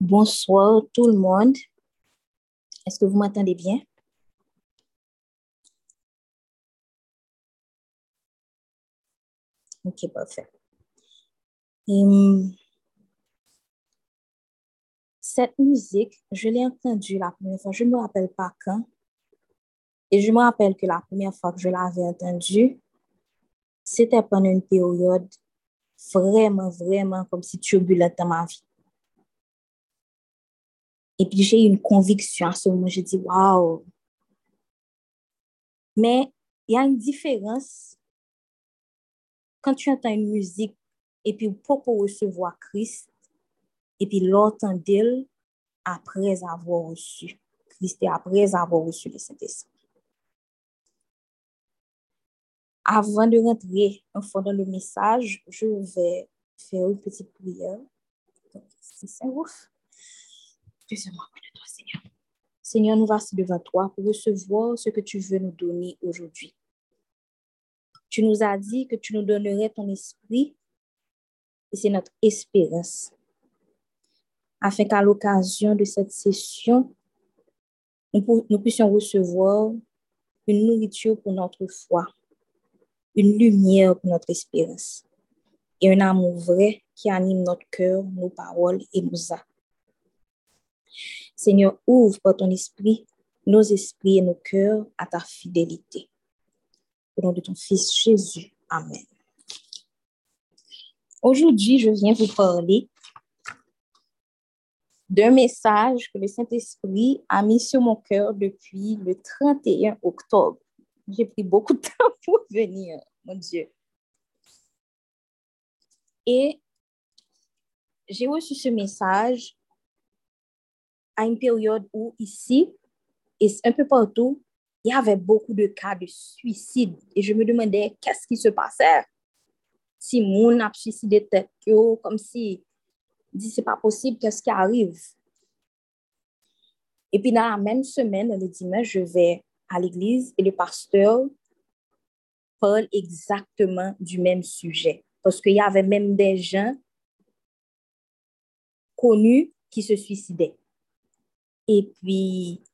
Bonsoir tout le monde. Est-ce que vous m'entendez bien? Ok, parfait. Hum, cette musique, je l'ai entendue la première fois, je ne me rappelle pas quand. Et je me rappelle que la première fois que je l'avais entendue, c'était pendant une période vraiment, vraiment comme si turbulente dans ma vie. Et puis j'ai une conviction à ce moment, j'ai dit, waouh! Mais il y a une différence quand tu entends une musique et puis pour recevoir Christ, et puis l'entendre après avoir reçu Christ et après avoir reçu le Saint-Esprit. Avant de rentrer en fond dans le message, je vais faire une petite prière. C'est ouf. Seigneur. Seigneur, nous voici devant toi pour recevoir ce que tu veux nous donner aujourd'hui. Tu nous as dit que tu nous donnerais ton esprit et c'est notre espérance. Afin qu'à l'occasion de cette session, nous puissions recevoir une nourriture pour notre foi, une lumière pour notre espérance et un amour vrai qui anime notre cœur, nos paroles et nos actes. Seigneur, ouvre par ton esprit nos esprits et nos cœurs à ta fidélité. Au nom de ton Fils Jésus. Amen. Aujourd'hui, je viens vous parler d'un message que le Saint-Esprit a mis sur mon cœur depuis le 31 octobre. J'ai pris beaucoup de temps pour venir, mon Dieu. Et j'ai reçu ce message à une période où ici, et un peu partout, il y avait beaucoup de cas de suicide. Et je me demandais qu'est-ce qui se passait? Si mon a suicidé tête, comme si, dit c'est pas possible, qu'est-ce qui arrive? Et puis dans la même semaine, le dimanche, je vais à l'église et le pasteur parle exactement du même sujet. Parce qu'il y avait même des gens connus qui se suicidaient. Et puis,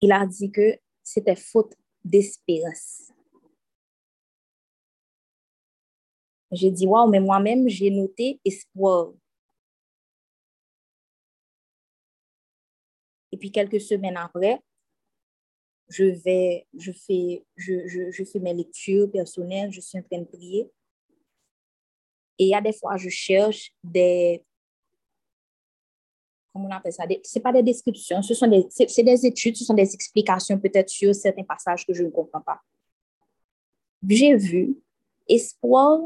il a dit que c'était faute d'espérance. J'ai dit, waouh, mais moi-même, j'ai noté espoir. Et puis, quelques semaines après, je vais, je fais, je, je, je fais mes lectures personnelles, je suis en train de prier. Et il y a des fois, je cherche des, comment on appelle ça, c'est pas des descriptions, ce sont des, c'est des études, ce sont des explications peut-être sur certains passages que je ne comprends pas. J'ai vu, espoir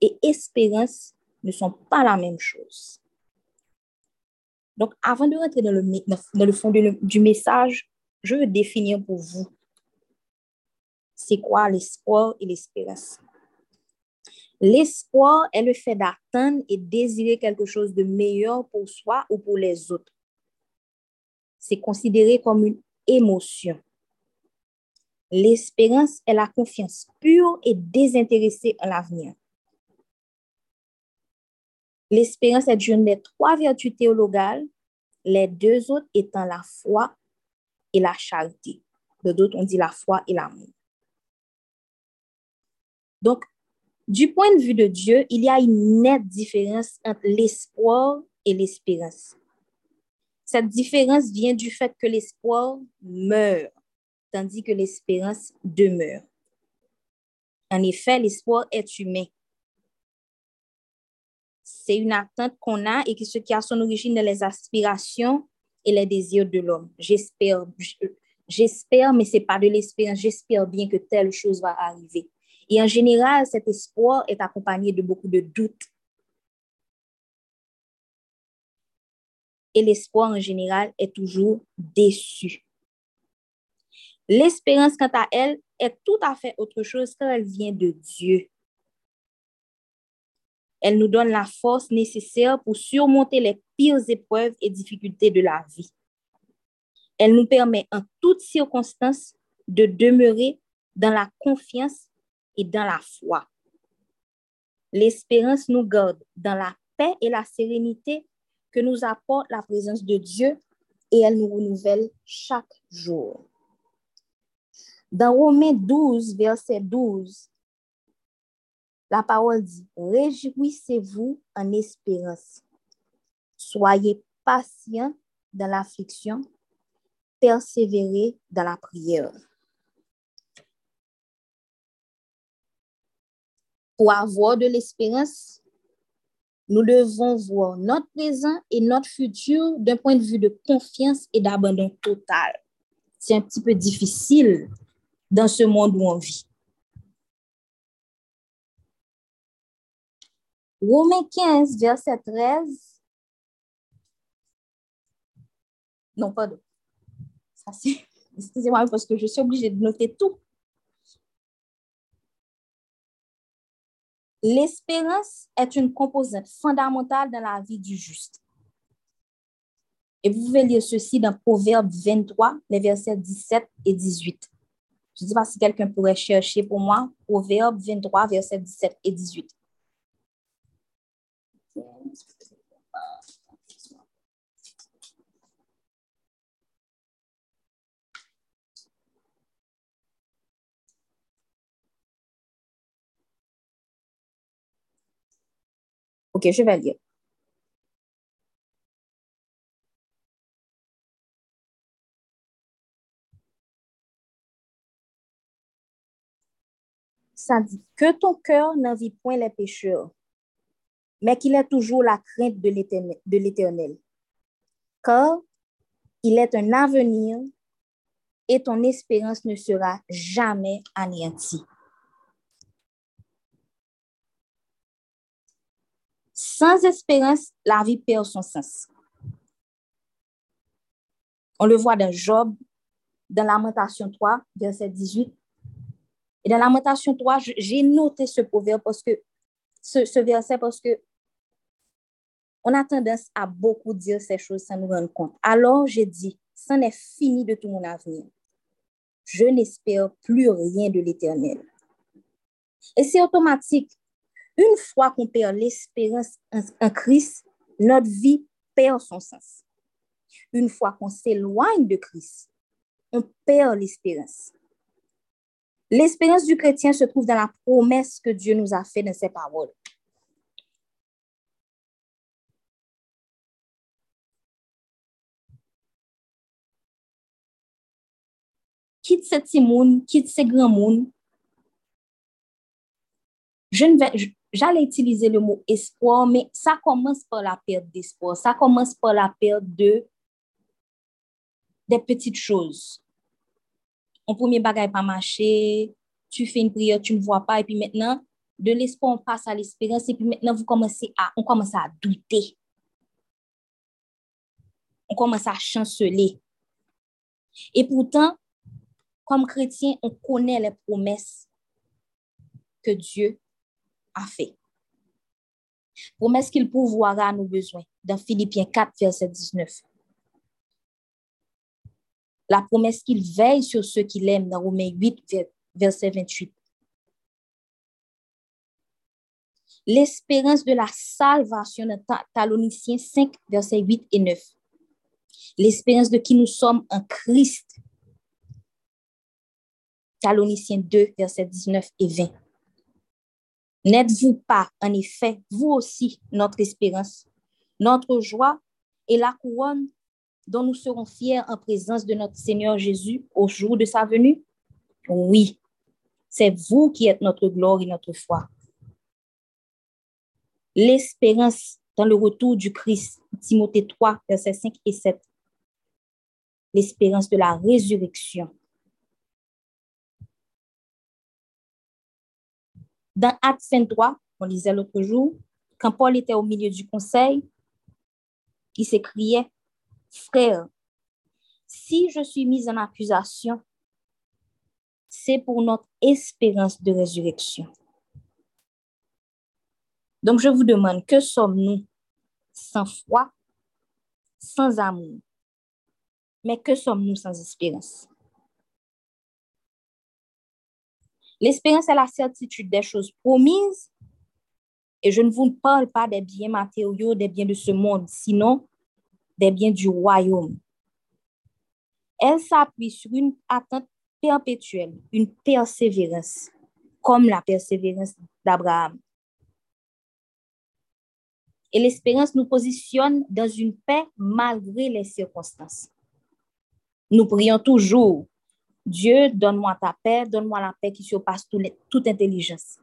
et espérance ne sont pas la même chose. Donc, avant de rentrer dans le fond du message, je veux définir pour vous c'est quoi l'espoir et l'espérance? L'espoir est le fait d'attendre et désirer quelque chose de meilleur pour soi ou pour les autres. C'est considéré comme une émotion. L'espérance est la confiance pure et désintéressée en l'avenir. L'espérance est une des trois vertus théologales, les deux autres étant la foi et la charité. De d'autres, on dit la foi et l'amour. Donc, du point de vue de Dieu, il y a une nette différence entre l'espoir et l'espérance. Cette différence vient du fait que l'espoir meurt, tandis que l'espérance demeure. En effet, l'espoir est humain. C'est une attente qu'on a et ce qui a son origine dans les aspirations et les désirs de l'homme. J'espère, j'espère, mais ce n'est pas de l'espérance. J'espère bien que telle chose va arriver. Et en général, cet espoir est accompagné de beaucoup de doutes. Et l'espoir en général est toujours déçu. L'espérance, quant à elle, est tout à fait autre chose quand elle vient de Dieu. Elle nous donne la force nécessaire pour surmonter les pires épreuves et difficultés de la vie. Elle nous permet en toutes circonstances de demeurer dans la confiance et dans la foi. L'espérance nous garde dans la paix et la sérénité que nous apporte la présence de Dieu et elle nous renouvelle chaque jour. Dans Romains 12, verset 12, la parole dit, Réjouissez-vous en espérance. Soyez patients dans l'affliction, persévérez dans la prière. Pour avoir de l'espérance, nous devons voir notre présent et notre futur d'un point de vue de confiance et d'abandon total. C'est un petit peu difficile dans ce monde où on vit. Romains 15, verset 13. Non, pardon. Excusez-moi parce que je suis obligée de noter tout. L'espérance est une composante fondamentale dans la vie du juste. Et vous pouvez lire ceci dans Proverbe 23, les versets 17 et 18. Je ne sais pas si quelqu'un pourrait chercher pour moi Proverbe 23, versets 17 et 18. Ok, je vais lire. Ça dit que ton cœur n'envie point les pécheurs, mais qu'il ait toujours la crainte de l'Éternel. Car il est un avenir et ton espérance ne sera jamais anéantie. Sans espérance, la vie perd son sens. On le voit dans Job, dans Lamentation 3, verset 18. Et dans Lamentation 3, j'ai noté ce proverbe parce que ce, verset parce que on a tendance à beaucoup dire ces choses sans nous rendre compte. Alors j'ai dit, c'en est fini de tout mon avenir. Je n'espère plus rien de l'éternel. Et c'est automatique. Une fois qu'on perd l'espérance en Christ, notre vie perd son sens. Une fois qu'on s'éloigne de Christ, on perd l'espérance. L'espérance du chrétien se trouve dans la promesse que Dieu nous a faite dans ses paroles. Quitte ce petit monde, quitte ce grand monde. Je ne vais, j'allais utiliser le mot espoir, mais ça commence par la perte d'espoir. Ça commence par la perte de des petites choses. On premier bagage pas marcher, tu fais une prière, tu ne vois pas, et puis maintenant, de l'espoir, on passe à l'espérance, et puis maintenant, vous commencez à, on commence à douter. On commence à chanceler. Et pourtant, comme chrétien, on connaît les promesses que Dieu fait. Promesse qu'il pourvoira nos besoins? Dans Philippiens 4, verset 19. La promesse qu'il veille sur ceux qu'il aime dans Romains 8, verset 28. L'espérance de la salvation dans Taloniciens 5, verset 8 et 9. L'espérance de qui nous sommes en Christ. Taloniciens 2, verset 19 et 20. N'êtes-vous pas, en effet, vous aussi, notre espérance, notre joie et la couronne dont nous serons fiers en présence de notre Seigneur Jésus au jour de sa venue? Oui, c'est vous qui êtes notre gloire et notre foi. L'espérance dans le retour du Christ, Timothée 3, versets 5 et 7. L'espérance de la résurrection. Dans Acte 23, on lisait l'autre jour, quand Paul était au milieu du conseil, il s'écriait, Frère, si je suis mise en accusation, c'est pour notre espérance de résurrection. Donc, je vous demande, que sommes-nous sans foi, sans amour? Mais que sommes-nous sans espérance? L'espérance est la certitude des choses promises Et je ne vous parle pas des biens matériaux, des biens de ce monde, sinon des biens du royaume. Elle s'appuie sur une attente perpétuelle, une persévérance, comme la persévérance d'Abraham. Et l'espérance nous positionne dans une paix malgré les circonstances. Nous prions toujours, Dieu, donne-moi ta paix, donne-moi la paix qui surpasse toute intelligence.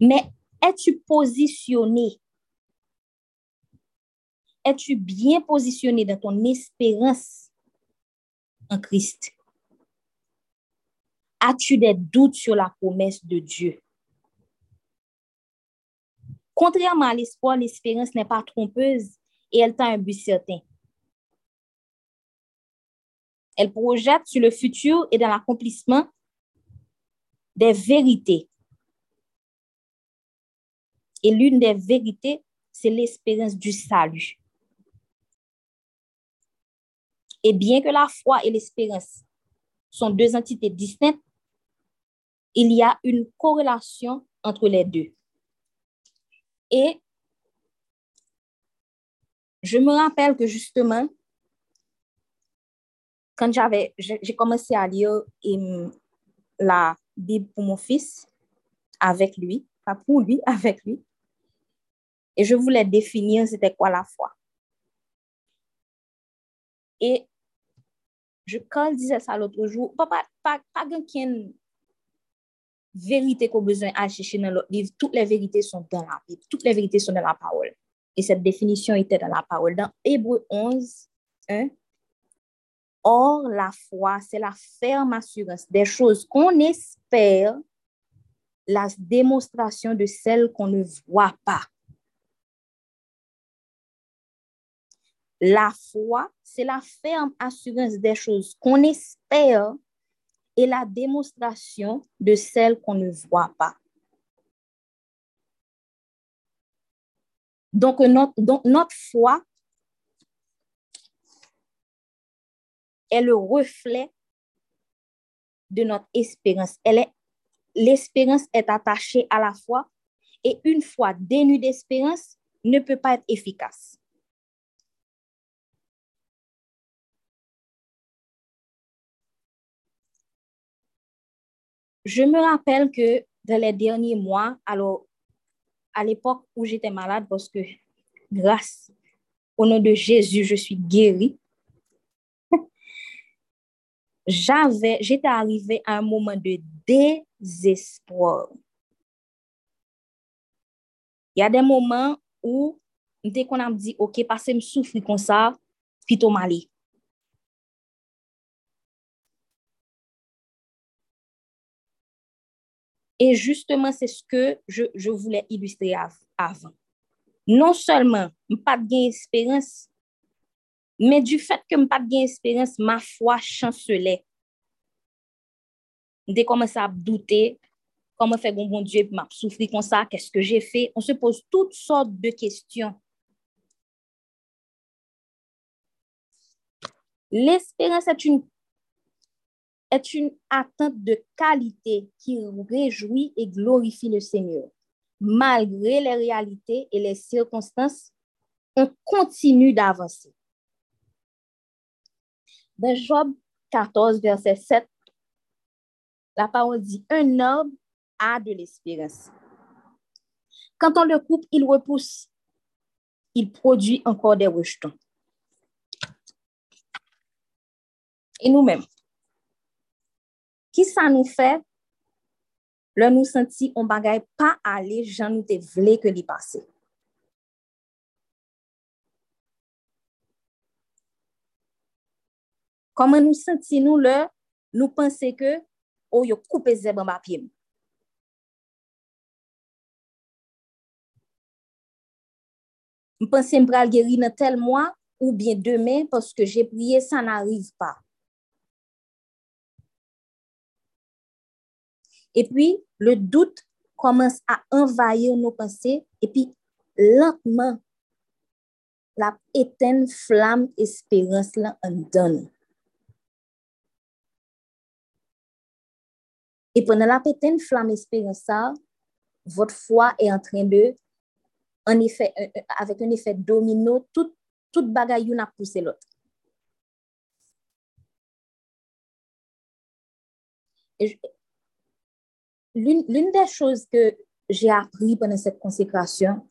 Mais es-tu positionné? Es-tu bien positionné dans ton espérance en Christ? As-tu des doutes sur la promesse de Dieu? Contrairement à l'espoir, l'espérance n'est pas trompeuse et elle t'a un but certain. Elle projette sur le futur et dans l'accomplissement des vérités. Et l'une des vérités, c'est l'espérance du salut. Et bien que la foi et l'espérance sont deux entités distinctes, il y a une corrélation entre les deux. Et je me rappelle que justement, quand j'avais, j'ai commencé à lire la Bible pour mon fils avec lui, pas pour lui, avec lui, et je voulais définir c'était quoi la foi. Et je, quand il disait ça l'autre jour, pas, pas, pas, vérité qu'on a besoin à chercher dans le livre, toutes les vérités sont dans la Bible, toutes les vérités sont dans la parole. Et cette définition était dans la parole. Dans Hébreu 11, 1, Or, la foi, c'est la ferme assurance des choses qu'on espère, la démonstration de celles qu'on ne voit pas. La foi, c'est la ferme assurance des choses qu'on espère et la démonstration de celles qu'on ne voit pas. Donc notre, donc, notre foi est le reflet de notre espérance. L'espérance est attachée à la foi et une foi dénue d'espérance ne peut pas être efficace. Je me rappelle que dans les derniers mois, alors à l'époque où j'étais malade, parce que grâce au nom de Jésus, je suis guérie, j'avais, j'étais arrivée à un moment de désespoir. Il y a des moments où, dès qu'on a dit, OK, passez me souffrir comme ça, plutôt mal. Et justement, c'est ce que je, voulais illustrer avant. Non seulement, je n'ai pas de mais du que je n'ai pas de espérance, ma foi chancelait. Dès que je à douter, comment faire bon, bon Dieu, m'a souffrir comme ça, qu'est-ce que j'ai fait? On se pose toutes sortes de questions. L'espérance est une est une attente de qualité qui réjouit et glorifie le Seigneur. Malgré les réalités et les circonstances, on continue d'avancer. Dans Job 14, verset 7, la parole dit, un homme a de l'espérance. Quand on le coupe, il repousse. Il produit encore des rejetons. Et nous-mêmes, qui ça nous fait? Le nous senti on bagaille pas aller, j'en nous te que li passe. Koman nou senti nou lè, nou pense ke, ou yo koupe zeb an bapye mou. Mpense mpral geri nan tel mwa ou bien demen poske je priye sa n'arive pa. E pi, le dout komanse a envaye nou pense e pi, lantman la eten flam esperans lan an doni. Et pendant la éteinte flamme espérance, votre foi est en train de un effet, avec un effet domino, tout, tout bagay yon a poussé l'autre. L'une des choses que j'ai appris pendant cette consécration,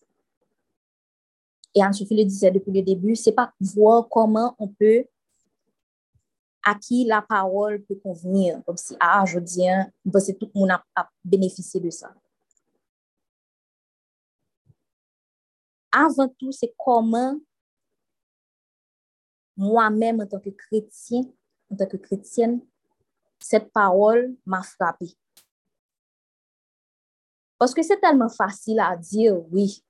et Anne-Sophie le disait depuis le début, c'est pas voir comment on peut, à qui la parole peut convenir, comme si, ah, je dis, c'est tout le monde a bénéficié de ça. Avant tout, c'est comment moi-même, en tant que chrétien, en tant que chrétienne, cette parole m'a frappé. Parce que c'est tellement facile à dire, oui,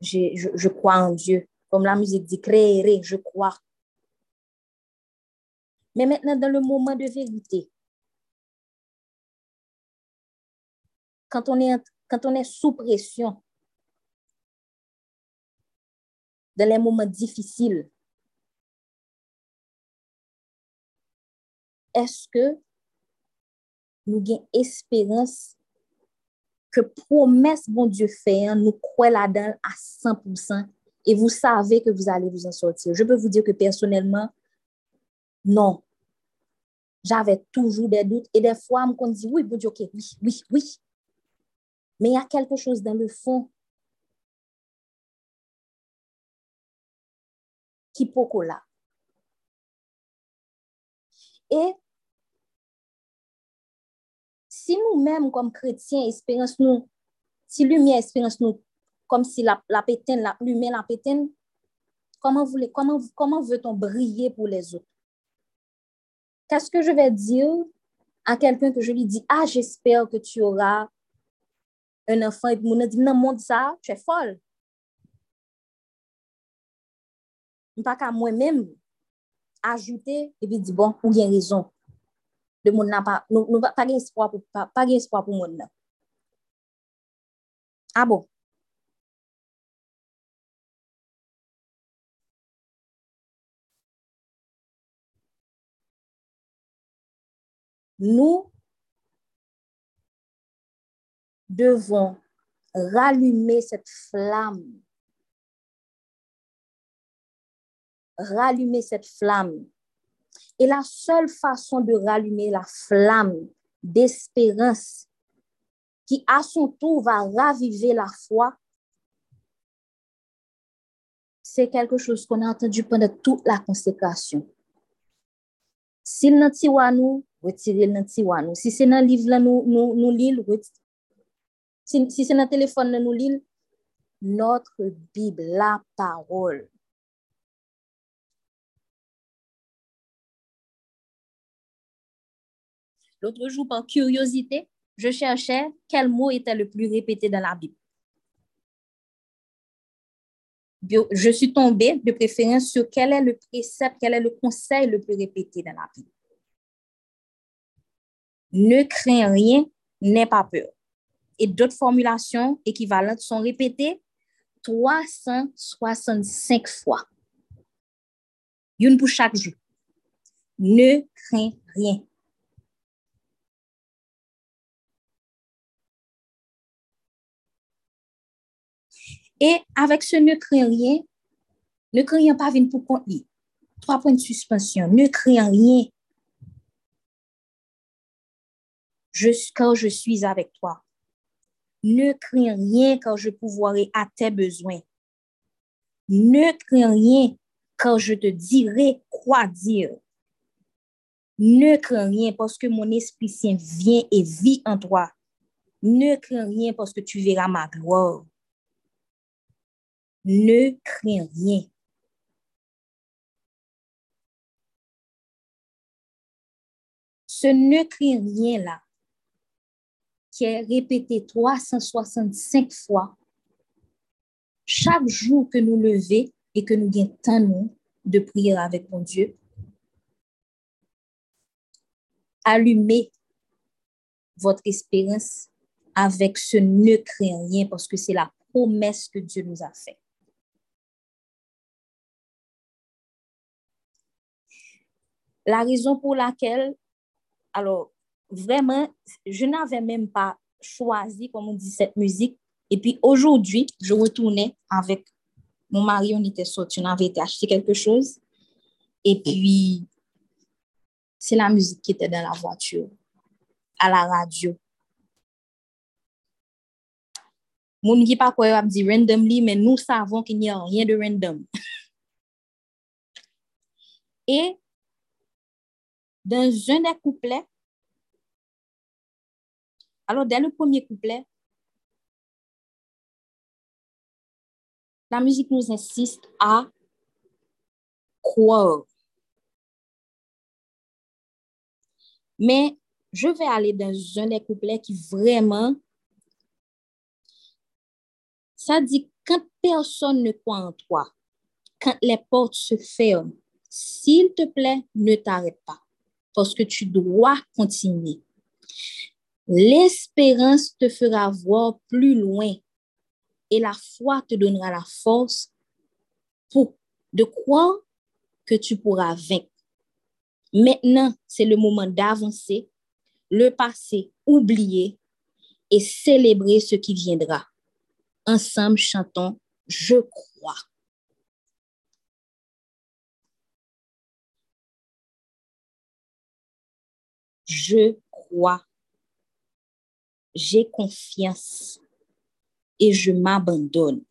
je, je, crois en Dieu. Comme la musique dit, créer, je crois. Mais maintenant, dans le moment de vérité, quand on est, quand on est sous pression, dans les moments difficiles, est-ce que nous avons espérance que promesse bon Dieu fait, hein, nous croyons là-dedans à 100% et vous savez que vous allez vous en sortir? Je peux vous dire que personnellement, non. J'avais toujours des doutes et des fois, on me dit oui, bon Dieu, ok, oui, oui, oui. Mais il y a quelque chose dans le fond qui peut là. Et si nous-mêmes, comme chrétiens, espérance nous, si lumière espérance nous, comme si la, la la lumière, la pétine, comment, comment, comment veut-on briller pour les autres? Qu'est-ce que je vais dire à quelqu'un que je lui dis, ah, j'espère que tu auras un enfant, et puis mon dit, non, monde ça, tu es folle. Pas qu'à moi-même ajouter et puis dire, bon, ou bien raison de moun nan pa, nou pa gen espoir pou, pa gen espoir pou moun nan. Ah bon? Nous devons rallumer cette flamme. Rallumer cette flamme et la seule façon de rallumer la flamme d'espérance qui à son tour va raviver la foi, c'est quelque chose qu'on a entendu pendant toute la consécration. Si nous nous, retirez le Si c'est dans le livre, nous, nous, nous Si, si c'est dans le téléphone, nous lisons notre Bible, la parole. L'autre jour, par curiosité, je cherchais quel mot était le plus répété dans la Bible. Je suis tombée de préférence sur quel est le précepte, quel est le conseil le plus répété dans la Bible. Ne crains rien, n'aie pas peur. Et d'autres formulations équivalentes sont répétées 365 fois. Une pour chaque jour. Ne crains rien. Et avec ce ne crains rien, ne crains pas venir pour compte. Trois points de suspension. Ne crains rien. Car je suis avec toi. Ne crains rien car je pourvoirai à tes besoins. Ne crains rien car je te dirai quoi dire. Ne crains rien parce que mon Esprit Saint vient et vit en toi. Ne crains rien parce que tu verras ma gloire ne crains rien. Ce ne crains rien là, qui est répété 365 fois, chaque jour que nous levons et que nous gagnons de prier avec mon Dieu, allumez votre espérance avec ce ne crains rien parce que c'est la promesse que Dieu nous a faite. La raison pour laquelle, alors, vraiment, je n'avais même pas choisi, comme on dit, cette musique Et puis aujourd'hui, je retournais avec mon mari, on était sortis, on avait été acheter quelque chose. Et puis, c'est la musique qui était dans la voiture, à la radio. Moun qui pas quoi dit randomly, mais nous savons qu'il n'y a rien de random. Et dans un des couplets, alors dès le premier couplet, la musique nous insiste à croire. Mais je vais aller dans un des couplets qui vraiment, ça dit, quand personne ne croit en toi, quand les portes se ferment, s'il te plaît, ne t'arrête pas, parce que tu dois continuer. L'espérance te fera voir plus loin et la foi te donnera la force pour de croire que tu pourras vaincre. Maintenant, c'est le moment d'avancer, le passé oublier et célébrer ce qui viendra. Ensemble, chantons Je crois. Je crois. J'ai confiance et je m'abandonne.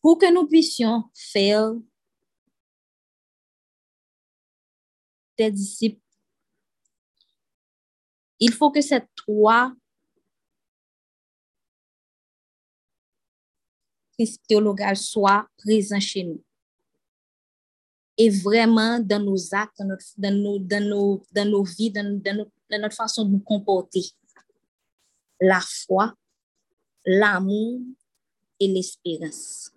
Pour que nous puissions faire des disciples, il faut que cette trois théologales soit présent chez nous. et vraiment dans nos actes, dans, notre, dans, nos, dans, nos, dans nos vies, dans, dans, nos, dans notre façon de nous comporter. La foi, l'amour et l'espérance.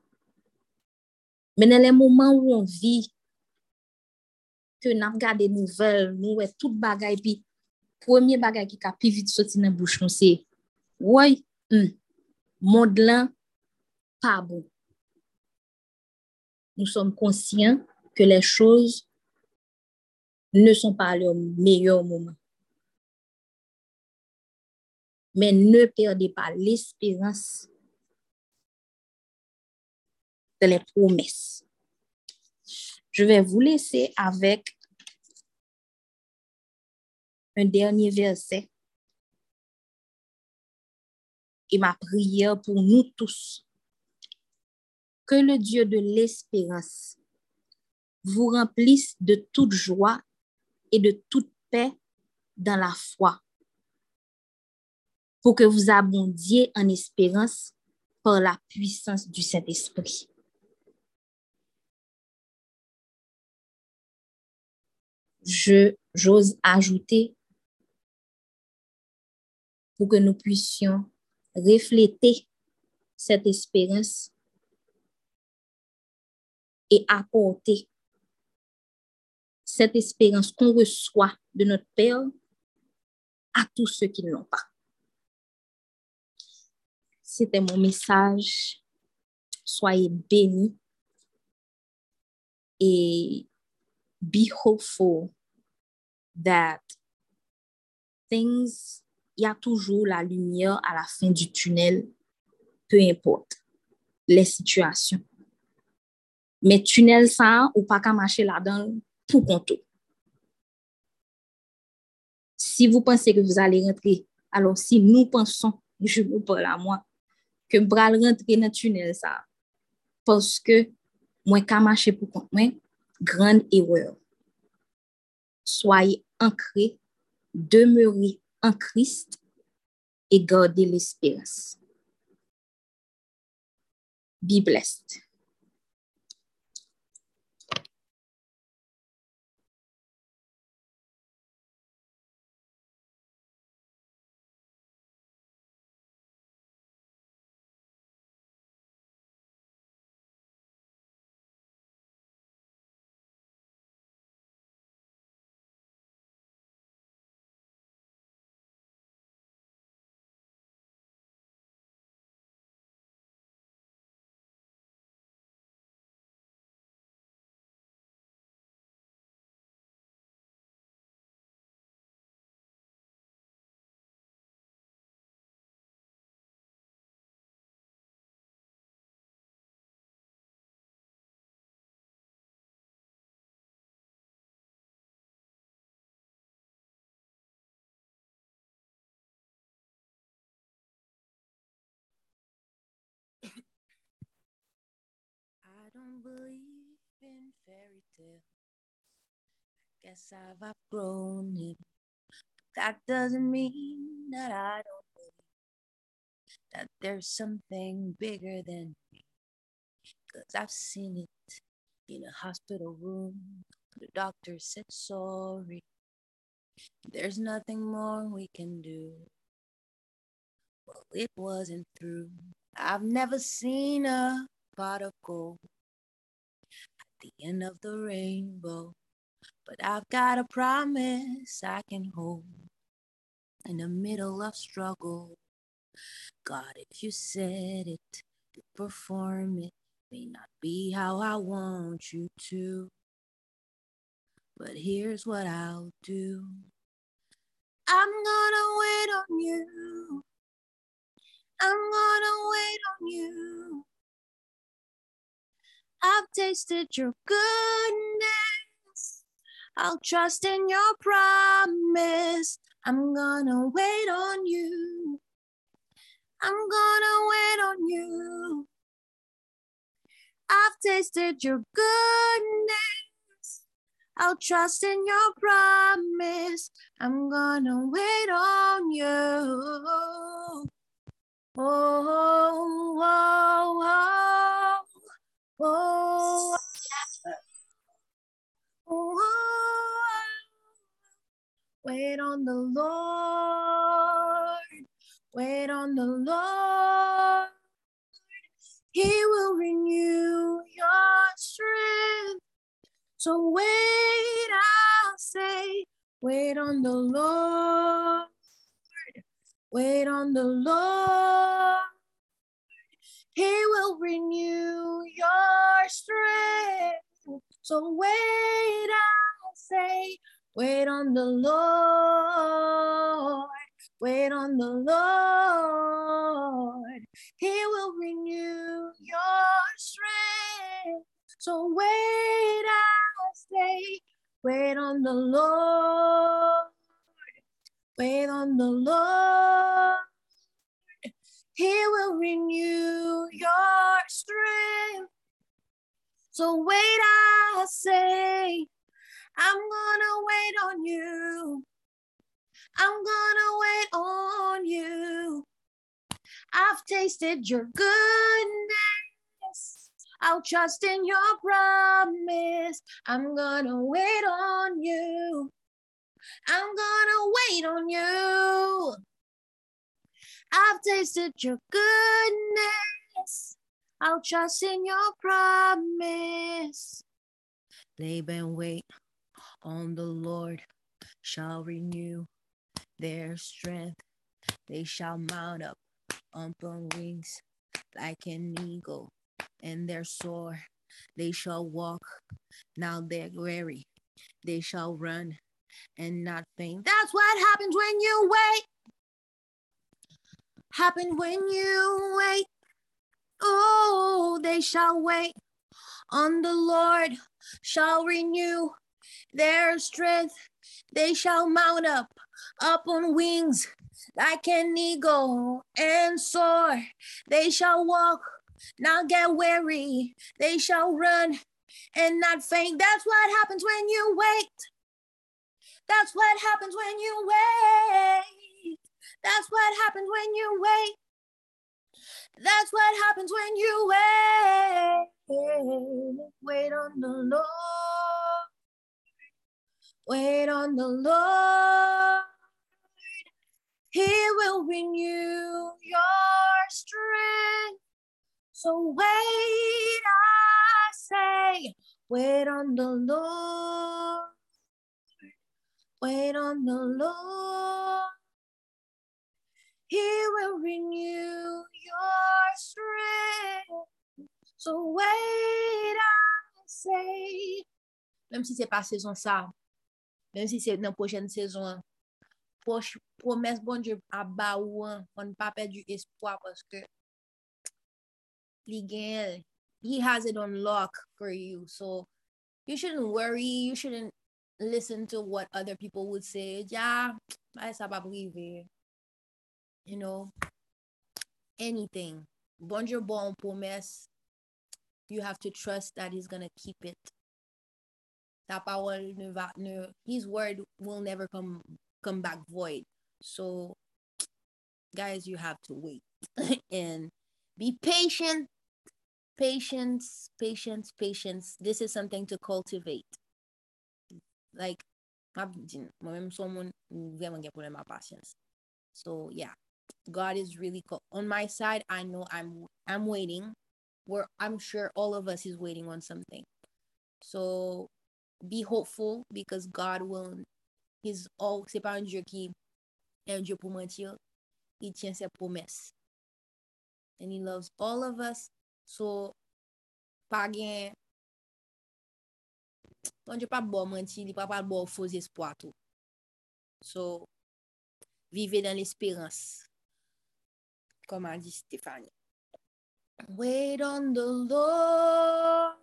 Mais dans les moments où on vit, que nous regardons des nouvelles, nous voyons tout bagaille, puis premier bagay ki ka pi vit soti nan bouch nou se, woy, mm, monde là, pas bon. Nous sommes conscients les choses ne sont pas à leur meilleur moment. mais ne perdez pas l'espérance de les promesses. Je vais vous laisser avec un dernier verset et ma prière pour nous tous. Que le Dieu de l'espérance vous remplisse de toute joie et de toute paix dans la foi pour que vous abondiez en espérance par la puissance du Saint-Esprit. Je, j'ose ajouter pour que nous puissions refléter cette espérance et apporter cette espérance qu'on reçoit de notre Père à tous ceux qui ne l'ont pas. C'était mon message. Soyez bénis et be hopeful that things, il y a toujours la lumière à la fin du tunnel, peu importe les situations. Mais tunnel ça, ou pas qu'à marcher là-dedans compte. Si vous pensez que vous allez rentrer, alors si nous pensons, je vous parle à moi, que bral rentre dans le tunnel ça. Parce que moi, ka marcher pour compte moi, grande erreur. Soyez ancrés, demeurez en Christ et gardez l'espérance. Be blessed. Don't believe in fairy tales. Guess I've outgrown it. That doesn't mean that I don't believe that there's something bigger than me. Cause I've seen it in a hospital room. The doctor said sorry. There's nothing more we can do. Well, it wasn't through. I've never seen a pot of gold the end of the rainbow. But I've got a promise I can hold in the middle of struggle. God, if you said it, you perform it. May not be how I want you to, but here's what I'll do. I'm gonna wait on you. I'm gonna wait on you. I've tasted your goodness. I'll trust in your promise. I'm gonna wait on you. I'm gonna wait on you. I've tasted your goodness. I'll trust in your promise. I'm gonna wait on you. Oh, oh, oh, oh, oh, oh. Wait on the Lord. Wait on the Lord. He will renew your strength. So wait, I'll say, wait on the Lord. Wait on the Lord. He will renew your strength. So wait, I'll say, wait on the Lord. Wait on the Lord. He will renew your strength. So wait, I say, wait on the Lord. Wait on the Lord. He will renew your strength. So wait, I say, I'm gonna wait on you. I'm gonna wait on you. I've tasted your goodness. I'll trust in your promise. I'm gonna wait on you. I'm gonna wait on you. I've tasted your goodness. I'll trust in your promise. Laban, wait on the Lord, shall renew their strength. They shall mount up on wings like an eagle, and their soar. They shall walk, now they're weary. They shall run and not faint. That's what happens when you wait. Happen when you wait. Oh, they shall wait on the Lord, shall renew their strength. They shall mount up, up on wings like an eagle and soar. They shall walk, not get weary. They shall run and not faint. That's what happens when you wait. That's what happens when you wait. That's what happens when you wait. That's what happens when you wait. Wait on the Lord. Wait on the Lord. He will renew your strength. So wait, I say, wait on the Lord. Wait on the Lord. He will renew your strength. So wait, I say. Même si c'est pas saison ça, même si c'est dans prochaine saison, promesse bon Dieu à bas ou on ne pas perdre espoir parce que he has it on lock for you. So you shouldn't worry, you shouldn't listen to what other people would say. Yeah, ça va privé. You know, anything. Bonjour bon promesse. you have to trust that he's gonna keep it. Ne, his word will never come come back void. So, guys, you have to wait and be patient. Patience, patience, patience. This is something to cultivate. Like, moi-même, someone vraiment get problem patience. So yeah, God is really cool. On my side, I know I'm I'm waiting. Where I'm sure all of us is waiting on something. So be hopeful because God will He's all c'est pas un Dieu qui est un Dieu pour mentir. Il tient ses promesses. And he loves all of us. So pa gen Bon Dieu pas bon il pas pas bon faux espoir tout. So vivez dans l'espérance. Comme a dit Stéphanie. Wait on the Lord.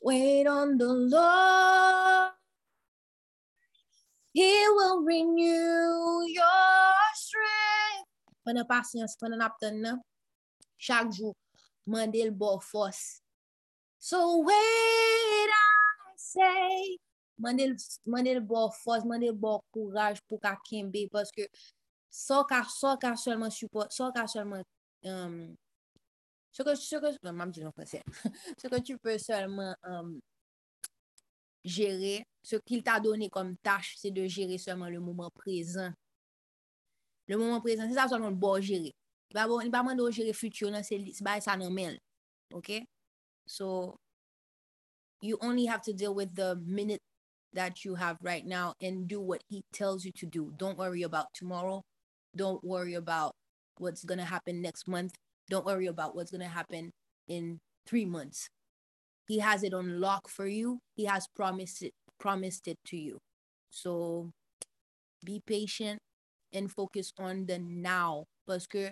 Wait on the Lord. He will renew your strength. Pwene pasyans, pwene napten nan. Chak jou, mande l bo. So wait, I say. Mande l bo fos, mande l bo kouraj pou ka kembe. Paske so ka, so ka solman support, so ka solman, um, so ke, so ke, nan mam di nan fransè, so ke tu pe solman um, jere, so ki l ta donè kom tache, se de jere solman le mouman prezant. Le mouman prezant, se sa solman bo jere. Ba bon, ni pa man do jere futyo nan, se ba sa nan men. Non, ok? So, you only have to deal with the minute that you have right now and do what he tells you to do. Don't worry about tomorrow. Don't worry about what's going to happen next month. Don't worry about what's going to happen in three months. He has it on lock for you. He has promised it, promised it to you. So be patient and focus on the now. Parce que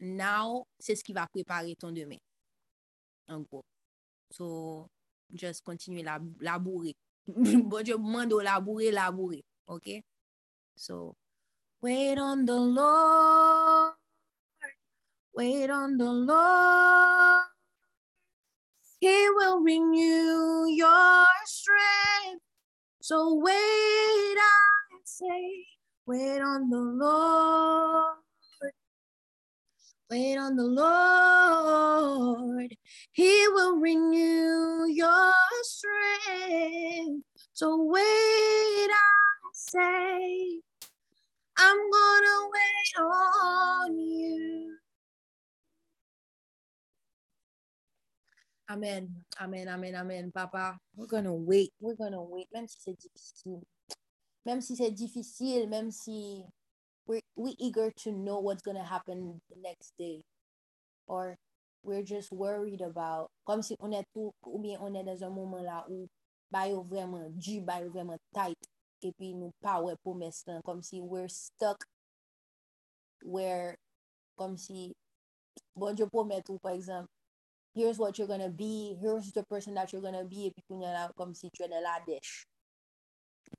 now, c'est ce qui va préparer ton demain. En gros. So, just continue la labourer. bon Dieu, mando labourer, labourer. OK? So, wait on the Lord. Wait on the Lord. He will renew your strength. So wait, I say, wait on the Lord. Wait on the Lord. He will renew your strength. So wait, I say, I'm gonna wait on you. Amen. Amen, amen, amen. Papa, we're gonna wait. We're gonna wait. Même si c'est difficile. Même si c'est difficile, même si we're we eager to know what's gonna happen the next day. Or we're just worried about. Comme si on est tout, ou bien on est dans un moment là où bah vraiment du, bah vraiment tight. Et puis nous pas ouais promesse Comme si we're stuck where, comme si, bon Dieu promet tout, par exemple, here's what you're gonna be, here's the person that you're gonna be, et puis tu là comme si tu es dans la dèche.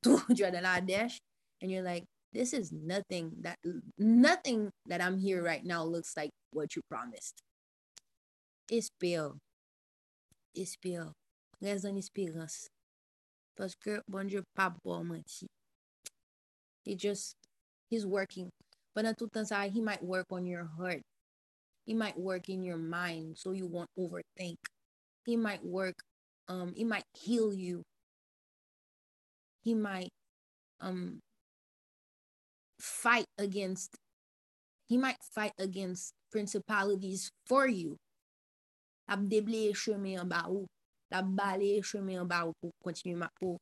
tu es dans la dèche, and you're like, this is nothing that nothing that I'm here right now looks like what you promised. Espère. Espère. Reste en espérance. Parce que bon Dieu bon menti. He just he's working. But Pendant tout temps ça, he might work on your heart. He might work in your mind so you won't overthink. He might work, um, he might heal you. He might um fight against he might fight against principalities for you. Ap déblaye chemin en bas ou, la bale cheme an ba ou pou kontinu ma pou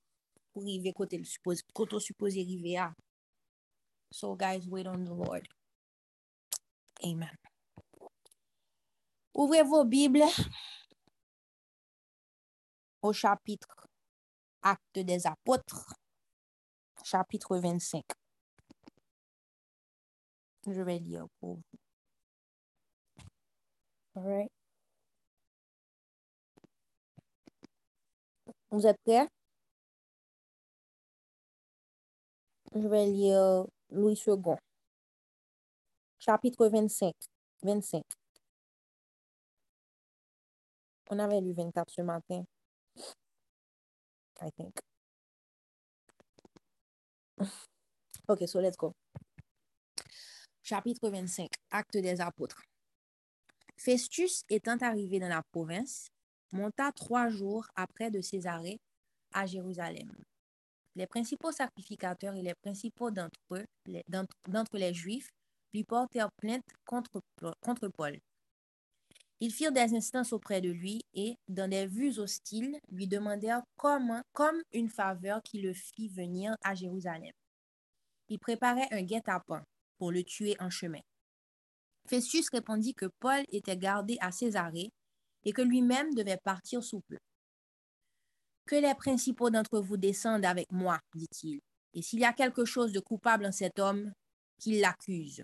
pou rive kote l suppose, koto suppose rive a. So guys, wait on the Lord. Amen. Ouvrez vos Bibles au chapitre Actes des Apôtres, chapitre 25. Je vais lire pour vous. All right. Vous êtes prêts? Je vais lire Louis II. Chapitre 25. 25. On avait lu 24 ce matin. I think. Ok, so let's go. Chapitre 25, Acte des apôtres. Festus étant arrivé dans la province, monta trois jours après de Césarée à Jérusalem. Les principaux sacrificateurs et les principaux d'entre eux, d'entre les Juifs, lui portèrent plainte contre, contre Paul. Ils firent des instances auprès de lui et, dans des vues hostiles, lui demandèrent comment, comme une faveur qui le fit venir à Jérusalem. Ils préparaient un guet-apens pour le tuer en chemin. Festus répondit que Paul était gardé à Césarée et que lui-même devait partir sous peu. Que les principaux d'entre vous descendent avec moi, dit-il, et s'il y a quelque chose de coupable en cet homme, qu'il l'accuse.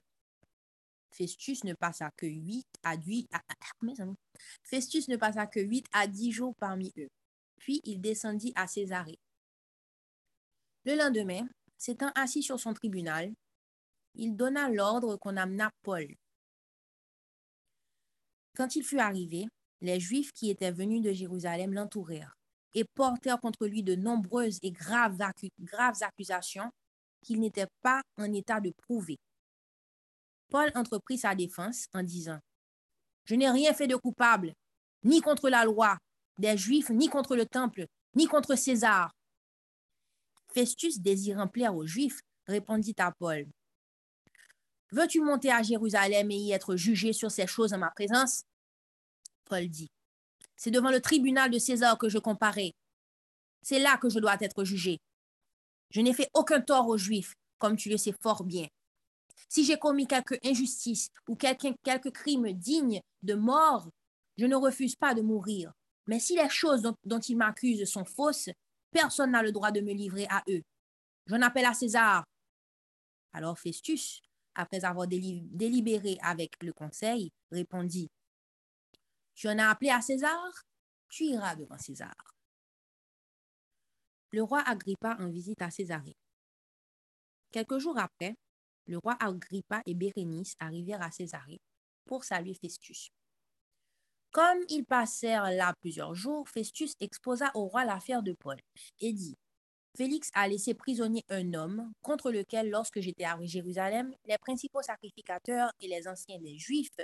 Festus ne passa que huit à dix à- à- comment ça va? Festus ne passa que huit à dix jours parmi eux. Puis il descendit à Césarée. Le lendemain, s'étant assis sur son tribunal, il donna l'ordre qu'on amenât Paul. Quand il fut arrivé, les Juifs qui étaient venus de Jérusalem l'entourèrent et portèrent contre lui de nombreuses et graves, accu- graves accusations qu'il n'était pas en état de prouver. Paul entreprit sa défense en disant, Je n'ai rien fait de coupable, ni contre la loi des Juifs, ni contre le temple, ni contre César. Festus, désirant plaire aux Juifs, répondit à Paul, Veux-tu monter à Jérusalem et y être jugé sur ces choses en ma présence? Paul dit, C'est devant le tribunal de César que je comparais. C'est là que je dois être jugé. Je n'ai fait aucun tort aux Juifs, comme tu le sais fort bien. Si j'ai commis quelque injustice ou quelque, crime digne de mort, je ne refuse pas de mourir. Mais si les choses dont, ils m'accusent sont fausses, personne n'a le droit de me livrer à eux. J'en appelle à César. Alors Festus, après avoir déli- délibéré avec le conseil, répondit, Tu en as appelé à César? Tu iras devant César. Le roi Agrippa en visite à Césarée. Quelques jours après, le roi Agrippa et Bérénice arrivèrent à Césarée pour saluer Festus. Comme ils passèrent là plusieurs jours, Festus exposa au roi l'affaire de Paul et dit Félix a laissé prisonnier un homme contre lequel, lorsque j'étais à Jérusalem, les principaux sacrificateurs et les anciens des Juifs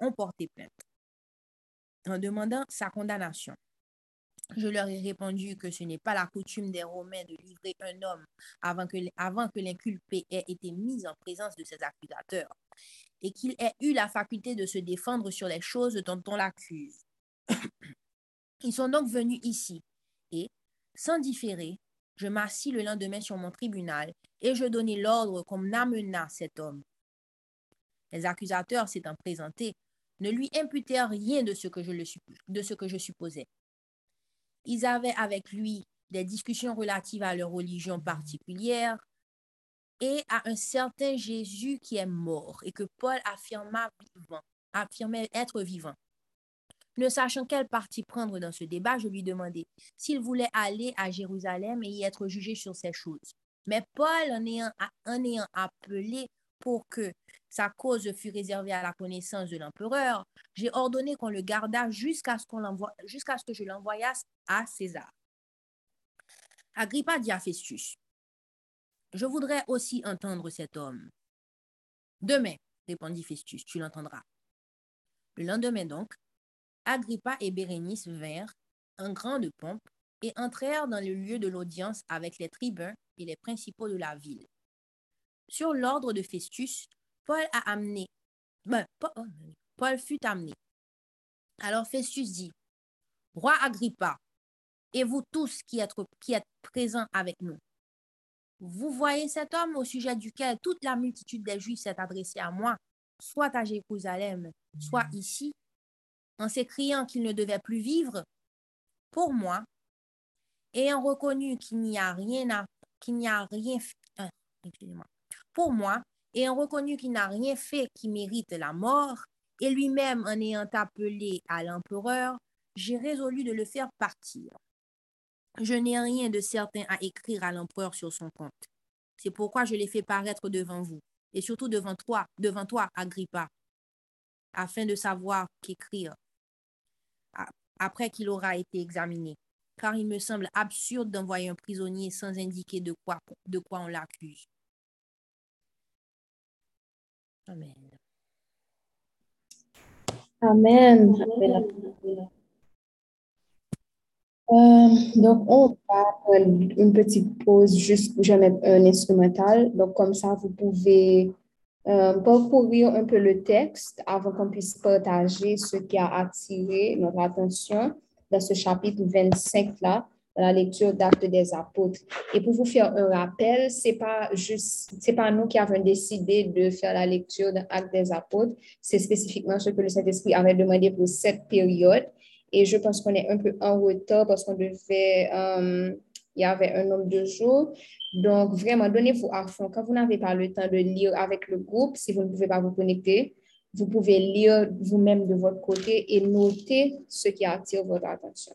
ont porté plainte en demandant sa condamnation. Je leur ai répondu que ce n'est pas la coutume des Romains de livrer un homme avant que, que l'inculpé ait été mis en présence de ses accusateurs et qu'il ait eu la faculté de se défendre sur les choses dont on l'accuse. Ils sont donc venus ici et, sans différer, je m'assis le lendemain sur mon tribunal et je donnai l'ordre qu'on m'amenât cet homme. Les accusateurs s'étant présentés ne lui imputèrent rien de ce que je, de ce que je supposais. Ils avaient avec lui des discussions relatives à leur religion particulière et à un certain Jésus qui est mort et que Paul affirma vivant, affirmait être vivant. Ne sachant quel parti prendre dans ce débat, je lui demandai s'il voulait aller à Jérusalem et y être jugé sur ces choses. Mais Paul, en ayant, en ayant appelé pour que sa cause fût réservée à la connaissance de l'empereur, j'ai ordonné qu'on le gardât jusqu'à ce, ce que je l'envoyasse à César. Agrippa dit à Festus, Je voudrais aussi entendre cet homme. Demain, répondit Festus, tu l'entendras. Le lendemain donc, Agrippa et Bérénice vinrent en grande pompe et entrèrent dans le lieu de l'audience avec les tribuns et les principaux de la ville. Sur l'ordre de Festus, Paul a amené. Ben, Paul fut amené. Alors Festus dit Roi Agrippa, et vous tous qui êtes, qui êtes présents avec nous, vous voyez cet homme au sujet duquel toute la multitude des Juifs s'est adressée à moi, soit à Jérusalem, soit ici, en s'écriant qu'il ne devait plus vivre, pour moi, ayant reconnu qu'il n'y a rien à, qu'il n'y a rien, euh, excusez-moi, pour moi, ayant reconnu qu'il n'a rien fait qui mérite la mort, et lui-même en ayant appelé à l'empereur, j'ai résolu de le faire partir. Je n'ai rien de certain à écrire à l'empereur sur son compte. C'est pourquoi je l'ai fait paraître devant vous, et surtout devant toi, devant toi, Agrippa, afin de savoir qu'écrire. après qu'il aura été examiné, car il me semble absurde d'envoyer un prisonnier sans indiquer de quoi, de quoi on l'accuse. Amen. Amen. Euh, donc, on va prendre une petite pause juste pour mettre un instrumental. Donc, comme ça, vous pouvez euh, parcourir un peu le texte avant qu'on puisse partager ce qui a attiré notre attention dans ce chapitre 25-là, la lecture d'Actes des Apôtres. Et pour vous faire un rappel, c'est pas pas nous qui avons décidé de faire la lecture d'Actes des Apôtres, c'est spécifiquement ce que le Saint-Esprit avait demandé pour cette période. Et je pense qu'on est un peu en retard parce qu'on devait, euh, il y avait un nombre de jours. Donc, vraiment, donnez-vous à fond. Quand vous n'avez pas le temps de lire avec le groupe, si vous ne pouvez pas vous connecter, vous pouvez lire vous-même de votre côté et noter ce qui attire votre attention.